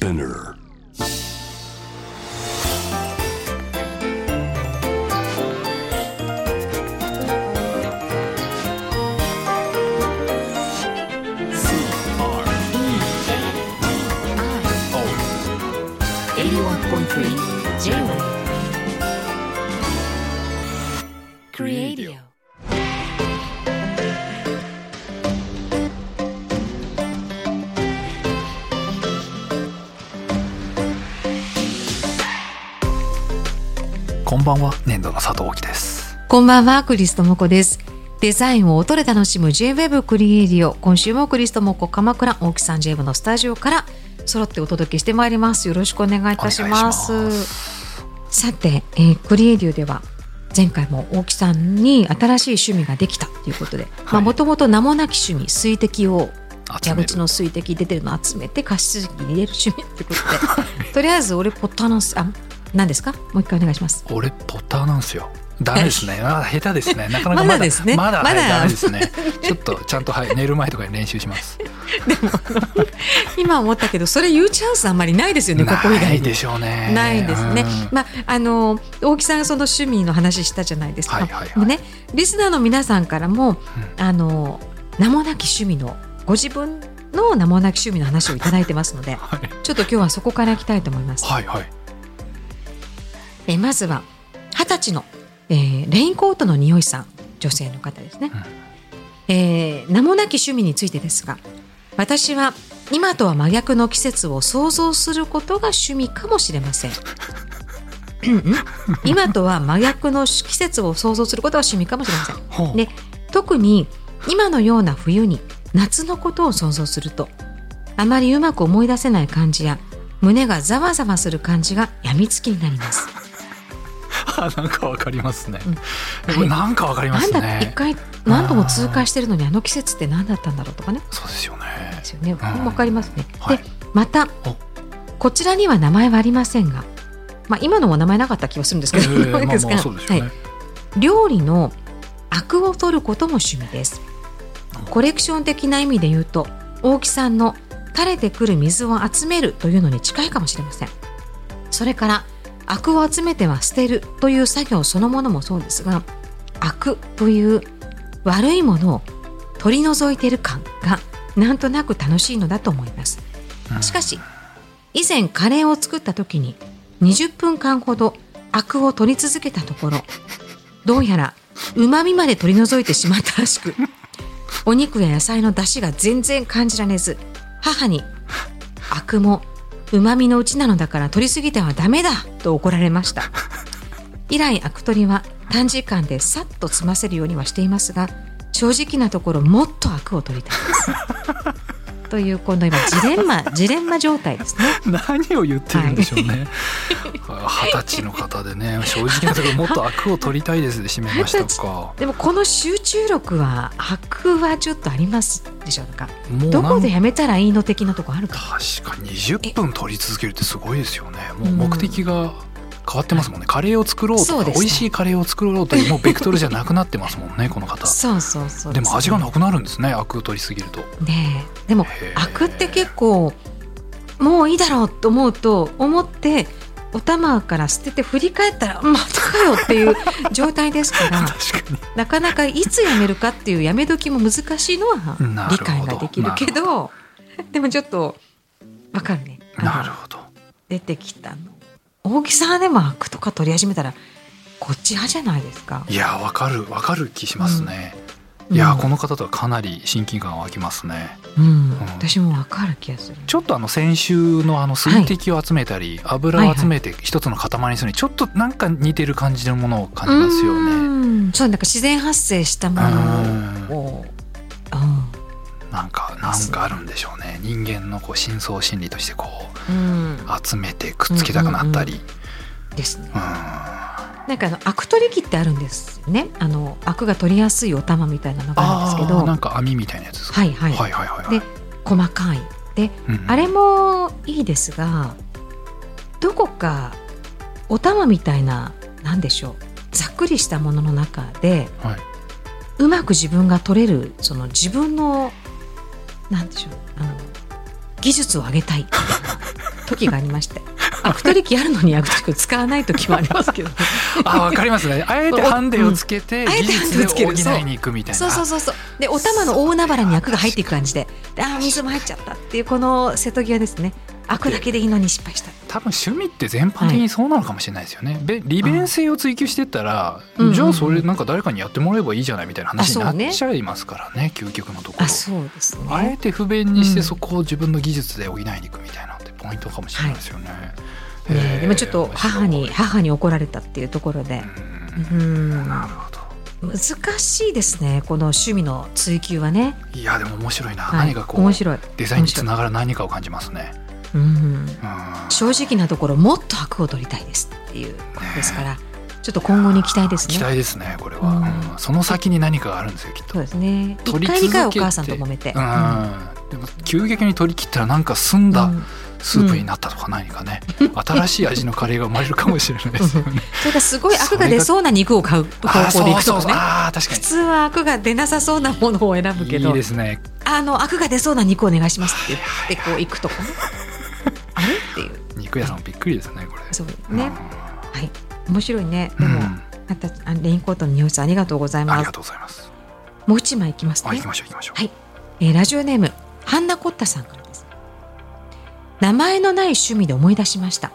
Spinner. こんばんは。年度の佐藤貴です。こんばんはクリストモコです。デザインを音で楽しむ J-Web クリエイディオ。今週もクリストモコ鎌倉大木さん J-Web のスタジオから揃ってお届けしてまいります。よろしくお願いいたします。さて、えークリエイディオでは前回も大木さんに新しい趣味ができた。ということではい。もともと名もなき趣味水滴を蛇口の水滴出てるのを集めて加湿器に入れる趣味ってことで。とりあえず俺ポッターのあ何ですか？もう一回お願いします。俺ポッターなんですよ。ダメですね。あ下手ですね。なかなかまだまだですね。まだまだ。はいですね。ちょっとちゃんとはい寝る前とかに練習します。今思ったけどそれ言うチャンスあんまりないですよねここ以外にないでしょうね。ないですね。うん。まああの大木さんがその趣味の話したじゃないですか。はいはいはい。でねリスナーの皆さんからも、あの名もなき趣味のご自分の名もなき趣味の話をいただいてますので、はい。ちょっと今日はそこからいきたいと思います。はいはいえまずは二十歳の、えーレインコートの匂いさん女性の方ですね。えー名もなき趣味についてですが、私は今とは真逆の季節を想像することが趣味かもしれません。うんうん今とは真逆の季節を想像することが趣味かもしれません。で特に今のような冬に夏のことを想像するとあまりうまく思い出せない感じや胸がざわざわする感じがやみつきになります。あなんかわかりますね、うん。なんかわかりまなんすだ一ね回何度も通過してるのにあの季節って何だったんだろうとかね。そうですよね。ですよね。んわかりますね。はい。でまたお。こちらには名前はありませんが、まあ今のも名前なかった気がするんですけど、えー まあまあそうですよね、はい。料理のアクを取ることも趣味です。コレクション的な意味で言うと大木さんの垂れてくる水を集めるというのに近いかもしれません。それからアクを集めては捨てるという作業そのものもそうですがアクという悪いものを取り除いている感がなんとなく楽しいのだと思います。うん。しかし以前カレーを作った時に20分間ほどアクを取り続けたところどうやら旨味まで取り除いてしまったらしくお肉や野菜の出汁が全然感じられず母に「アクも旨味のうちなのだから取りすぎてはダメだ」と怒られました。以来アク取りは短時間でさっと済ませるようにはしていますが正直なところもっとアクを取りたいですというこの今ジレンマ ジレンマ状態ですね。何を言ってるんでしょうね。二十歳の方でね正直なところもっとアクを取りたいですで締めましたか。でもこの集中力は白はちょっとありますでしょうか。どこでやめたらいいの的なとこあるか。確かに20分取り続けるってすごいですよね。もううん。目的が変わってますもんね、カレーを作ろうとか美味しいカレーを作ろうというもうベクトルじゃなくなってますもんね この方。そうそうそうでも味がなくくなるんですねアクを取りすぎると。ねえ。でもアクって結構もういいだろうと思うと思ってお玉から捨てて振り返ったらまたかよっていう状態ですから なかなかいつやめるかっていうやめ時も難しいのは理解ができるけど でもちょっとわかるね。なるほど。出てきたの大きさでもアクとか取り始めたらこっち派じゃないですか。いやわかるわかる気しますね、うん。いやうん。この方とはかなり親近感が湧きますね。うん、私もわかる気がする。ちょっとあの先週のあの水滴を集めたり、油を集めて一つの塊にするにちょっとなんか似てる感じのものを感じますようね。ん。そうなんか自然発生したものを、なんかなんかあるんでしょうね。人間のこう深層心理としてこうんうん、う集めてくっつけたくなったり。ですね。うん。なんかあのアク取り機ってあるんですよね。あのアクが取りやすいお玉みたいなのがあるんですけど。なんか網みたいなやつですか？はいはい、はいはいはいはい。で細かい。でうん。あれもいいですがどこかお玉みたいななんでしょう。ざっくりしたものの中ではい。うまく自分が取れるその自分のなんでしょう。あの技術を上げたい。時がありまして。アク取り機あるのにアク取り機を使わない時もありますけど、ね、あわかりますね。あえてハンデをつけて技術で補いに行くみたいな、そうそうそうそう。でお玉の大海原に役が入っていく感じで。ああ水も入っちゃったっていうこの瀬戸際ですね悪だけでいいのに失敗した。多分趣味って全般的にそうなのかもしれないですよね、はい、利便性を追求してったら、うん、じゃあそれなんか誰かにやってもらえばいいじゃないみたいな話になっちゃいますからね、ね、究極のところ。あそうです、ね、あえて不便にしてそこを自分の技術で補いに行くみたいなってポイントかもしれないですよね、はい、ねでもちょっと母に母に怒られたっていうところで。うん。なるほど。難しいですねこの趣味の追求はね。いやでも面白いな、はい、何かこう面白い。デザインにつながる何かを感じますねうん、正直なところもっと白を取りたいですっていうことですから、ね、ちょっと今後に期待ですね。期待ですねこれは、うん、その先に何かがあるんですよきっと。そうですね。一回二回お母さんと揉めて、うん、でも急激に取り切ったらなんか澄んだ、スープになったとか何かね、うん、新しい味のカレーが生まれるかもしれないですよね。それがすごいアクが出そうな肉を買う方向でいくとかね。あ確かに。普通はアクが出なさそうなものを選ぶけど、いいですね。あのアクが出そうな肉お願いしますって言ってこう行くとかね。あれ？っていう。肉屋さんびっくりですねこれ。そうね、はい。面白いね。でも、またレインコートの匂いさんありがとうございます。ありがとうございます。もう一枚いきますね。行きましょう行きましょう。はい、えー、ラジオネームハンナコッタさんからです。名前のない趣味で思い出しました。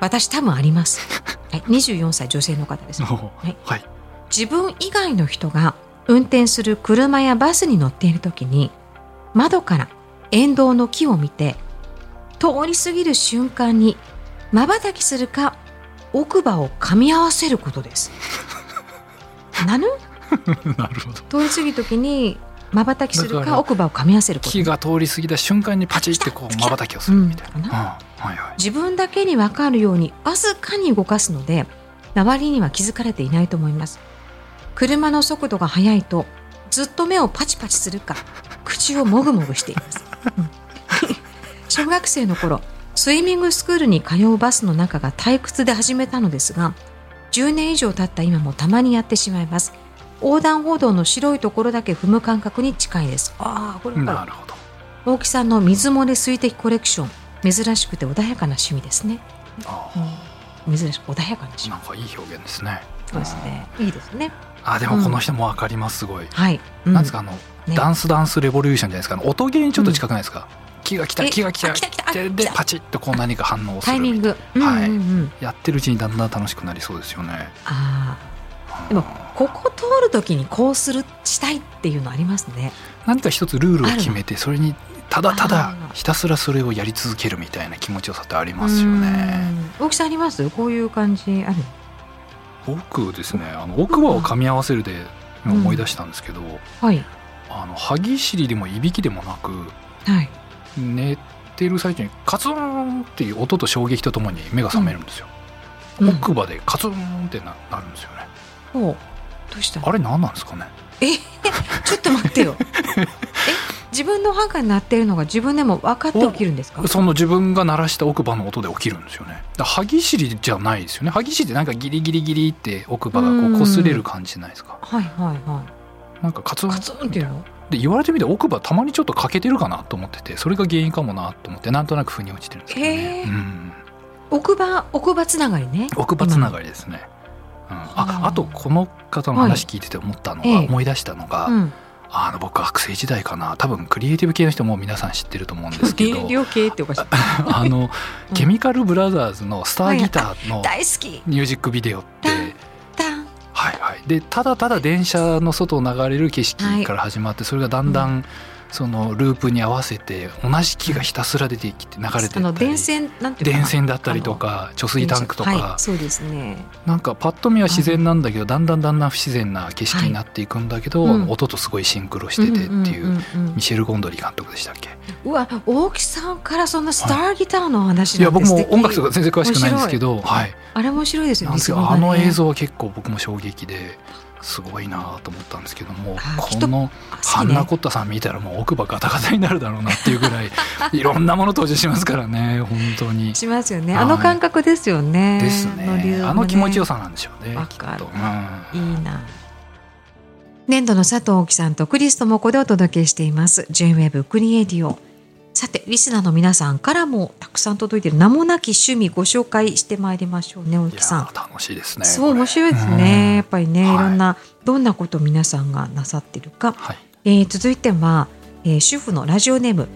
私多分あります。はい、24歳女性の方です、はい、はい、自分以外の人が運転する車やバスに乗っている時に窓から沿道の木を見て通り過ぎる瞬間に瞬きするか奥歯を噛み合わせることです。なぬ？なるほど。通り過ぎる時に瞬きするか奥歯を噛み合わせること。木が通り過ぎた瞬間にパチってこう瞬きをするみたいな、うんはいはい、自分だけに分かるようにわずかに動かすので周りには気づかれていないと思います。車の速度が速いとずっと目をパチパチするか口をもぐもぐしています、うん小学生の頃スイミングスクールに通うバスの中が退屈で始めたのですが10年以上経った今もたまにやってしまいます。横断歩道の白いところだけ踏む感覚に近いです。ああこれなるほど。大木さんの水漏れ水滴コレクション珍しくて穏やかな趣味ですね。うん、珍しく穏やかな趣味。なんかいい表現ですね。そうですね。いいですね。あでもこの人もわかりますすごい、はい、なんですかあの、ね、ダンスダンスレボリューションじゃないですか。音ゲーにちょっと近くないですか、うん気が来た気が来た。ででパチッとこう何か反応するタイミング、はい、やってるうちにだんだん楽しくなりそうですよね。ああでもここ通るときにこうするしたいっていうのありますね。何か一つルールを決めてそれにただただひたすらそれをやり続けるみたいな気持ちよさってありますよね。大きさあります？こういう感じある？僕ですねあの奥歯を噛み合わせるで思い出したんですけど、うん、はい。あの歯ぎしりでもいびきでもなく、はい、寝てる最中にカツンっていう音と衝撃とともに目が覚めるんですよ、うん、奥歯でカツンってななるんですよね。ほう。どうしたあれ何なんですかね？え？ちょっと待ってよ。え？自分の歯が鳴ってるのが自分でも分かって起きるんですか？その自分が鳴らした奥歯の音で起きるんですよね。歯ぎしりじゃないですよね。歯ぎしりってなんかギリギリギリって奥歯がこう擦れる感じじゃないですか。はいはいはい。なんかカツンカツンっていうの？で言われてみて奥歯たまにちょっと欠けてるかなと思っててそれが原因かもなと思ってなんとなく腑に落ちてるんですけどね、うん、奥歯奥歯つながりね。奥歯つながりですね、うん、ああとこの方の話聞いてて思ったのが、はい、思い出したのが、うん、あの僕学生時代かな。多分クリエイティブ系の人も皆さん知ってると思うんですけど あの、ケミカルブラザーズの「スターギター」のミュージックビデオってでただただ電車の外を流れる景色から始まって、それがだんだん、そのループに合わせて同じ木がひたすら出てきて流れてったり電線なんて電線だったりとか貯水タンクとか、はい、そうですね。なんかパッと見は自然なんだけど、だんだんだんだん不自然な景色になっていくんだけど、はい。うん、音とすごいシンクロしててっていうミシェル・ゴンドリ監督でしたっけ？うわ大木さんからそんなスターギターの話い。や僕も音楽とか全然詳しくないんですけど、はい、あれ面白いですよねあの映像は結構僕も衝撃ですごいなと思ったんですけどもこのハンナコッタさん見たらもう奥歯ガタガタになるだろうなっていうぐらい いろんなもの登場しますからね本当に。しますよね。あの感覚ですよね。ですね、ね、あの気持ちよさなんでしょうねきっと、うん、いいな粘土の佐藤貴さんとクリストモコでお届けしています。J-WAVE クリエイティオさてリスナーの皆さんからもたくさん届いている名もなき趣味ご紹介してまいりましょうね大木さん。楽しいですねそう面白いですね。やっぱりね、はい、いろんなどんなことを皆さんがなさっているか、はい、えー、続いては、えー、主婦のラジオネーム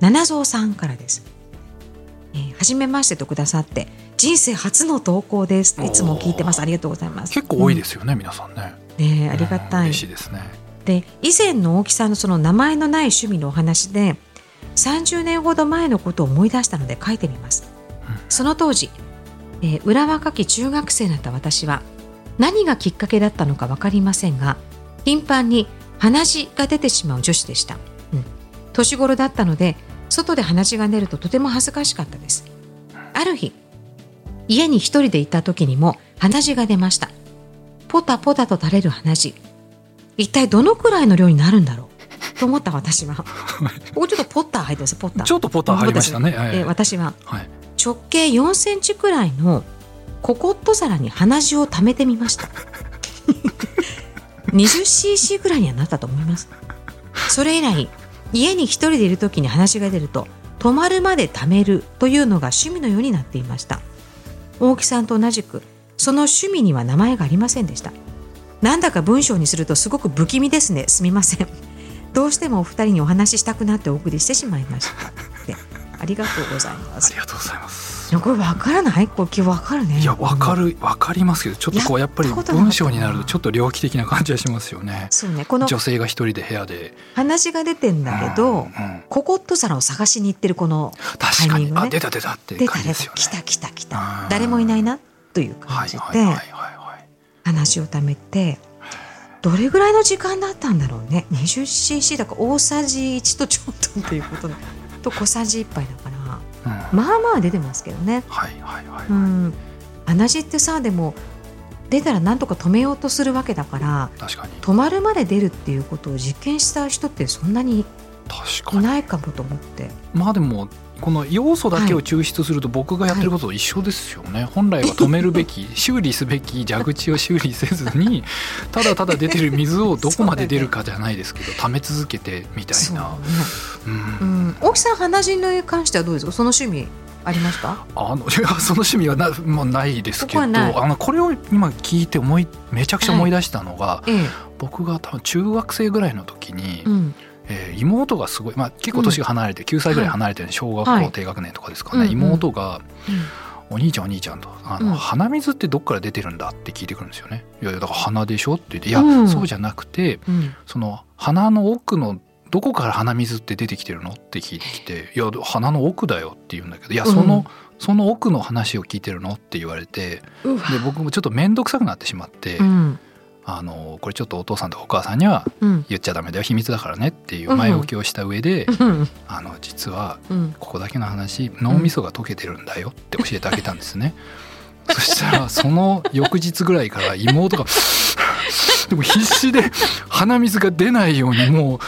七蔵さんからです、えー、初めましてとくださって人生初の投稿です。いつも聞いてます。ありがとうございます。結構多いですよね、うん、皆さんねねありがたい、嬉しいですね。で以前の大木さんのその名前のない趣味のお話で30年ほど前のことを思い出したので書いてみます、うん、その当時、えー、裏若き中学生だった私は何がきっかけだったのか分かりませんが頻繁に鼻血が出てしまう女子でした、うん、年頃だったので外で鼻血が出るととても恥ずかしかったです。ある日家に一人でいた時にも鼻血が出ましたポタポタと垂れる鼻血一体どのくらいの量になるんだろう？と思った私は。ここちょっとポッター入ってますポッター。ちょっとポッター入りましたね、え私は。直径4センチくらいのココット皿に鼻血を溜めてみました。20cc ぐらいにはなったと思います。それ以来家に一人でいる時に話が出ると止まるまで貯めるというのが趣味のようになっていました。大木さんと同じくその趣味には名前がありませんでしたなんだか文章にするとすごく不気味ですねすみませんどうしてもお二人にお話ししたくなってお送りしてしまいました。ありがとうございます。ありがとうございます。これわからない？これわかるね。いやわかるわかりますけど、ちょっとこうやっぱり文章になるとちょっと猟奇的な感じはしますよね。そうね。この女性が一人で部屋で話が出てんだけど、うんうん、ココット皿を探しに行ってるこのタイミング、ね、あ出た出たって感じですよね。来た来た来た。誰もいないなという感じで話をためて。どれぐらいの時間だったんだろうね。20cc だから大さじ1とちょっとっていうこと と小さじ1杯だから、うん、まあまあ出てますけどね。はいはいはい、はい、うん。鼻血ってさでも出たらなんとか止めようとするわけだから確かに。止まるまで出るっていうことを実験した人ってそんなに。いないかもと思って。まあでもこの要素だけを抽出すると僕がやってることと一緒ですよね、はい、本来は止めるべき 修理すべき蛇口を修理せずにただただ出てる水をどこまで出るかじゃないですけど 溜め続けてみたいな、うん、大木さん鼻血に関してはどうですか？その趣味ありますかあのいやその趣味はなもうないですけどあのこれを今聞いて思いめちゃくちゃ思い出したのが、はいええ、僕が多分中学生ぐらいの時に、うんえー、妹がすごい、まあ、結構年が離れて、うん、9歳ぐらい離れてる小学校低学年とかですかね、はい、妹が、うん、お兄ちゃん。お兄ちゃんとあの、うん、鼻水ってどっから出てるんだって聞いてくるんですよね。いやだから鼻でしょって言っていや、そうじゃなくて、その鼻の奥のどこから鼻水って出てきてるのって聞いてきて「いや鼻の奥だよ」って言うんだけど「いやその、その奥の話を聞いてるの?」って言われてで僕もちょっと面倒くさくなってしまって。うんあのこれちょっとお父さんとお母さんには言っちゃダメだよ、秘密だからねっていう前置きをした上で、あの実はここだけの話、脳みそが溶けてるんだよって教えてあげたんですね。そしたらその翌日ぐらいから妹が でも必死で鼻水が出ないようにもう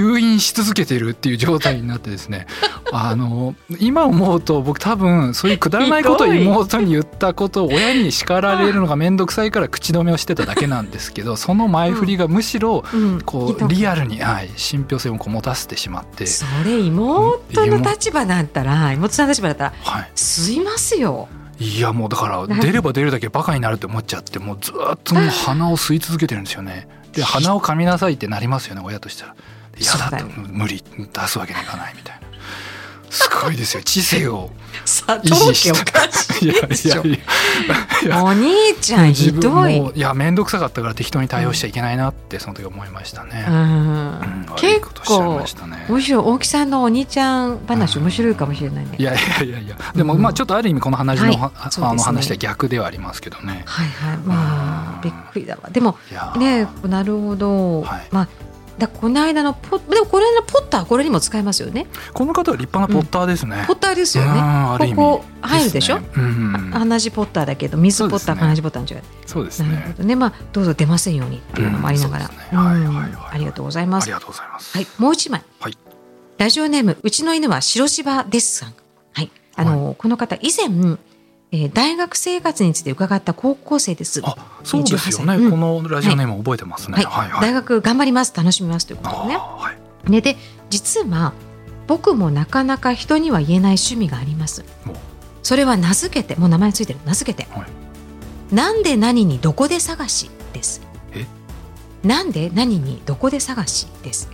吸引し続けてるっていう状態になってですね。あの今思うと僕多分そういうくだらないことを妹に言ったことを親に叱られるのが面倒くさいから口止めをしてただけなんですけどその前振りがむしろこうリアルに、はい、信憑性をこう持たせてしまって。それ妹の立場だったら妹さんの立場だったら、はい、吸いますよ。いやもうだから出れば出るだけバカになるって思っちゃってもうずっともう鼻を吸い続けてるんですよね。で鼻を噛みなさいってなりますよね親としたら。嫌だと無理出すわけにいかないみたいな。すごいですよ。知性を 維持したいやいやお兄ちゃんひどい。いや面倒くさかったから適当に対応しちゃいけないなってその時思いましたね、うん。結構むしろ大木さんのお兄ちゃん話面白いかもしれないね、いやいやいやいや。でもまあちょっとある意味この話の,、あの話は逆ではありますけどね。はいはい。まあびっくりだわ。でもねなるほど、まあだこの間のポでもこれのポッターこれにも使えますよね。この方は立派なポッターですね、うん、ポッターですよね。ここ入るでしょ、ね。うん、同じポッターだけど水ポッター同じポッターそうですね。なるほどね。まあどうぞ出ませんようにっていうのもありながら、ね。はいはいはい、ありがとうございます。ありがとうございます。はいもう一枚、はい、ラジオネームうちの犬は白芝ですさん。はい。あの、はい、この方以前えー、大学生活について伺った高校生です。あ、そうですよね。うん、このラジオネーム覚えてますね。はい、はいはい、大学頑張ります、楽しみますということでね。はい、ねで実は僕もなかなか人には言えない趣味があります。それは名付けてもう名前ついてる。名付けて、はい、なんで何にどこで探しです。なんで何にどこで探しです。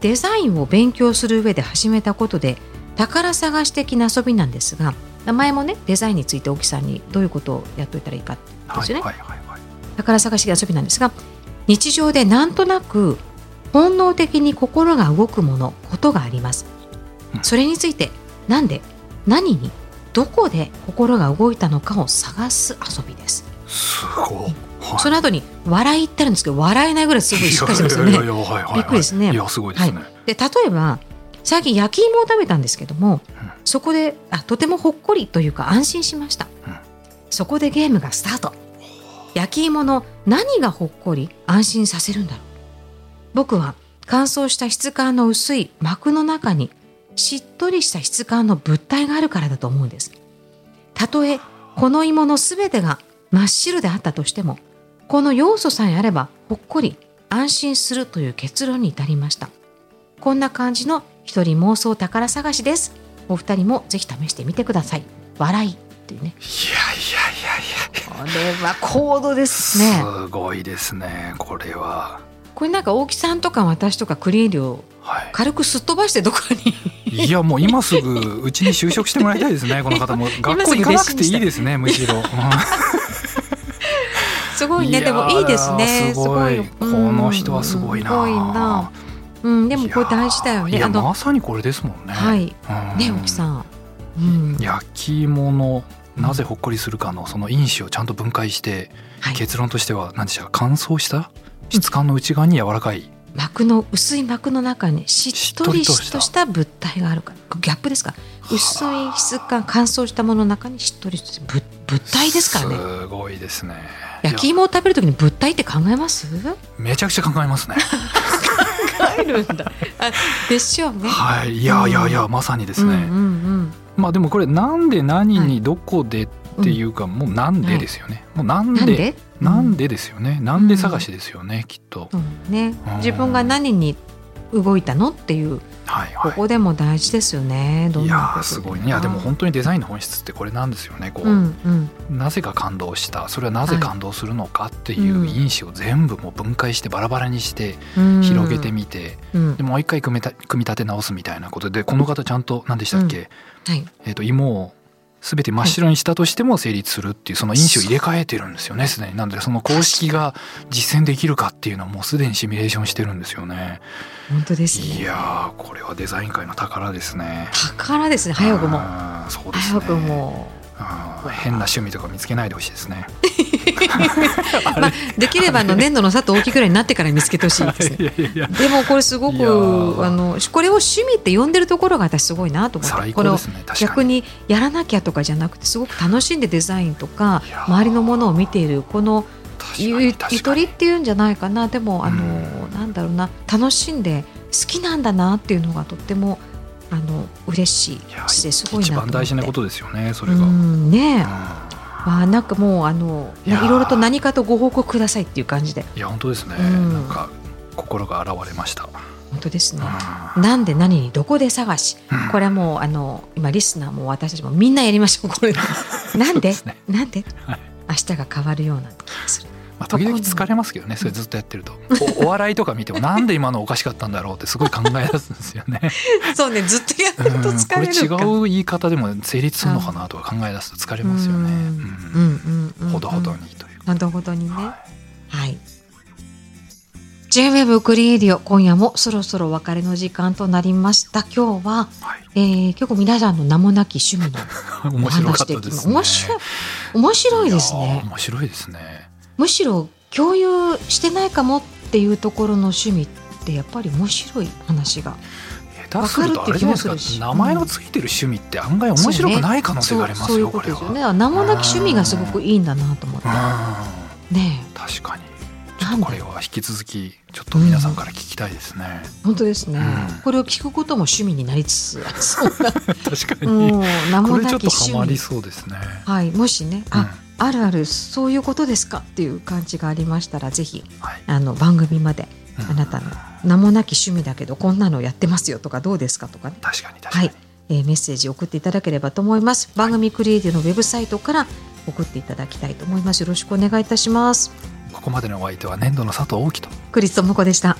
デザインを勉強する上で始めたことで宝探し的な遊びなんですが名前もねデザインについて大木さんにどういうことをやっといたらいいかですよね、はいはいはいはい、宝探し的遊びなんですが日常でなんとなく本能的に心が動くものことがあります、うん、それについてなんで何にどこで心が動いたのかを探す遊びです。すごい、はい、その後に笑いってあるんですけど笑えないぐらいすごいしっかりしてますよね。びっくりですね。いやすごいですね、はい、で例えば最近焼き芋を食べたんですけども、うん、そこであとてもほっこりというか安心しました、うん、そこでゲームがスタート。焼き芋の何がほっこり安心させるんだろう。僕は乾燥した質感の薄い膜の中にしっとりした質感の物体があるからだと思うんです。たとえこの芋のすべてが真っ白であったとしてもこの要素さえあればほっこり安心するという結論に至りました。こんな感じの一人妄想宝探しです。お二人もぜひ試してみてください。笑いっていうね。いやいやいやいや。これは高度です。ね。すごいですねこれは。これなんか大木さんとか私とかクリエイティを軽くすっ飛ばしてどこに、はい、いやもう今すぐうちに就職してもらいたいですね この方も。学校行かなくていいですねむしろ。すごいねでもいいですね。すごい。この人はすごいな、すごいなうん、でもこれ大事だよね。あのまさにこれですもんね。はい。ね、沖さん。うん、焼き芋のなぜほっこりするかのその因子をちゃんと分解して、はい、結論としては何でしょう乾燥した？質感の内側に柔らかい。膜の薄い膜の中にしっとりとした物体があるからギャップですか薄い質感乾燥したものの中にしっとりとした物物体ですからねすごいですね焼き芋を食べるときに物体って考えますめちゃくちゃ考えますねえるんだ。でしょうね。はい、いやいやいや、まさにですね。うんうんうん、まあでもこれなんで何にどこでっていうか、もうなんでですよね。もうなんでなんで？ですよね。なんで探しですよね、きっと。ね、自分が何に動いたの？っていう。はいはい、ここでも大事ですよね。いやすごいね。いやでも本当にデザインの本質ってこれなんですよね。こう、うんうん、なぜか感動した、それはなぜ感動するのかっていう因子を全部もう分解してバラバラにして広げてみて、うん、でもう一回組み組み立て直すみたいなことで、この方ちゃんと何でしたっけ？はい、えっ、と芋を全て真っ白にしたとしても成立するっていうその因子を入れ替えてるんですよねすでに。なんでその公式が実践できるかっていうのはもうすでにシミュレーションしてるんですよね。本当ですね。いやこれはデザイン界の宝ですね。宝ですね早くも。そうですね。変な趣味とか見つけないでほしいですね。まあ、できればあの粘土の砂糖大きいくらいになってから見つけてほしいですね。でもこれすごくあのこれを趣味って呼んでるところが私すごいなと思って、ね、これを逆にやらなきゃとかじゃなくてすごく楽しんでデザインとか周りのものを見ているこのゆとりっていうんじゃないかな。でもあの、うん、なんだろうな楽しんで好きなんだなっていうのがとってもあの嬉しいしすごいな一番大事なことですよねそれが。ね、うん、あなんかもうあのいろいろと何かとご報告くださいっていう感じで。いや本当ですね。うん、なんか心が現れました。本当ですね。うん、なんで何にどこで探し、うん、これはもうあの今リスナーも私たちもみんなやりましょうこれ。なんで、ね、なんで、はい、明日が変わるような気がする。まあ、時々疲れますけどねそれずっとやってると。お笑いとか見ても なんで今のおかしかったんだろうってすごい考え出すんですよね。そうねずっとやってると疲れるこれ違う言い方でも成立するのかなとか考え出すと疲れますよね。ほどほどにという。ほどほどにね。はい、はい。J-WEB クリエイディオ今夜もそろそろお別れの時間となりました。今日は、はい、えー、結構皆さんの名もなき趣味の お話できます、面面白いですね。面白いですねむしろ共有してないかもっていうところの趣味ってやっぱり面白い話が。分かるっていう気もするし名前のついてる趣味って案外面白くない可能性がありますよ、そういうことですよね。名もなき趣味がすごくいいんだなと思って。ね確かに。これは引き続きちょっと皆さんから聞きたいですね、うん、本当ですね、うん、これを聞くことも趣味になりつつ。そ う確かに、うん、名もなき趣味。そうですね。はい。もしね。あ、あるあるそういうことですかっていう感じがありましたらぜひ、はい、あの番組まであなたの名もなき趣味だけどこんなのやってますよとかどうですかとか、確かに確かに、はい。えー、メッセージ送っていただければと思います。番組クリエイティブのウェブサイトから送っていただきたいと思います。よろしくお願いいたします。ここまでのお相手は年度の佐藤大樹と。クリストモコでした